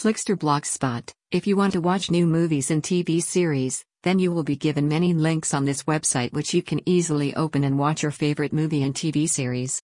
Flixtor Blogspot. If you want to watch new movies and TV series, then you will be given many links on this website which you can easily open and watch your favorite movie and TV series.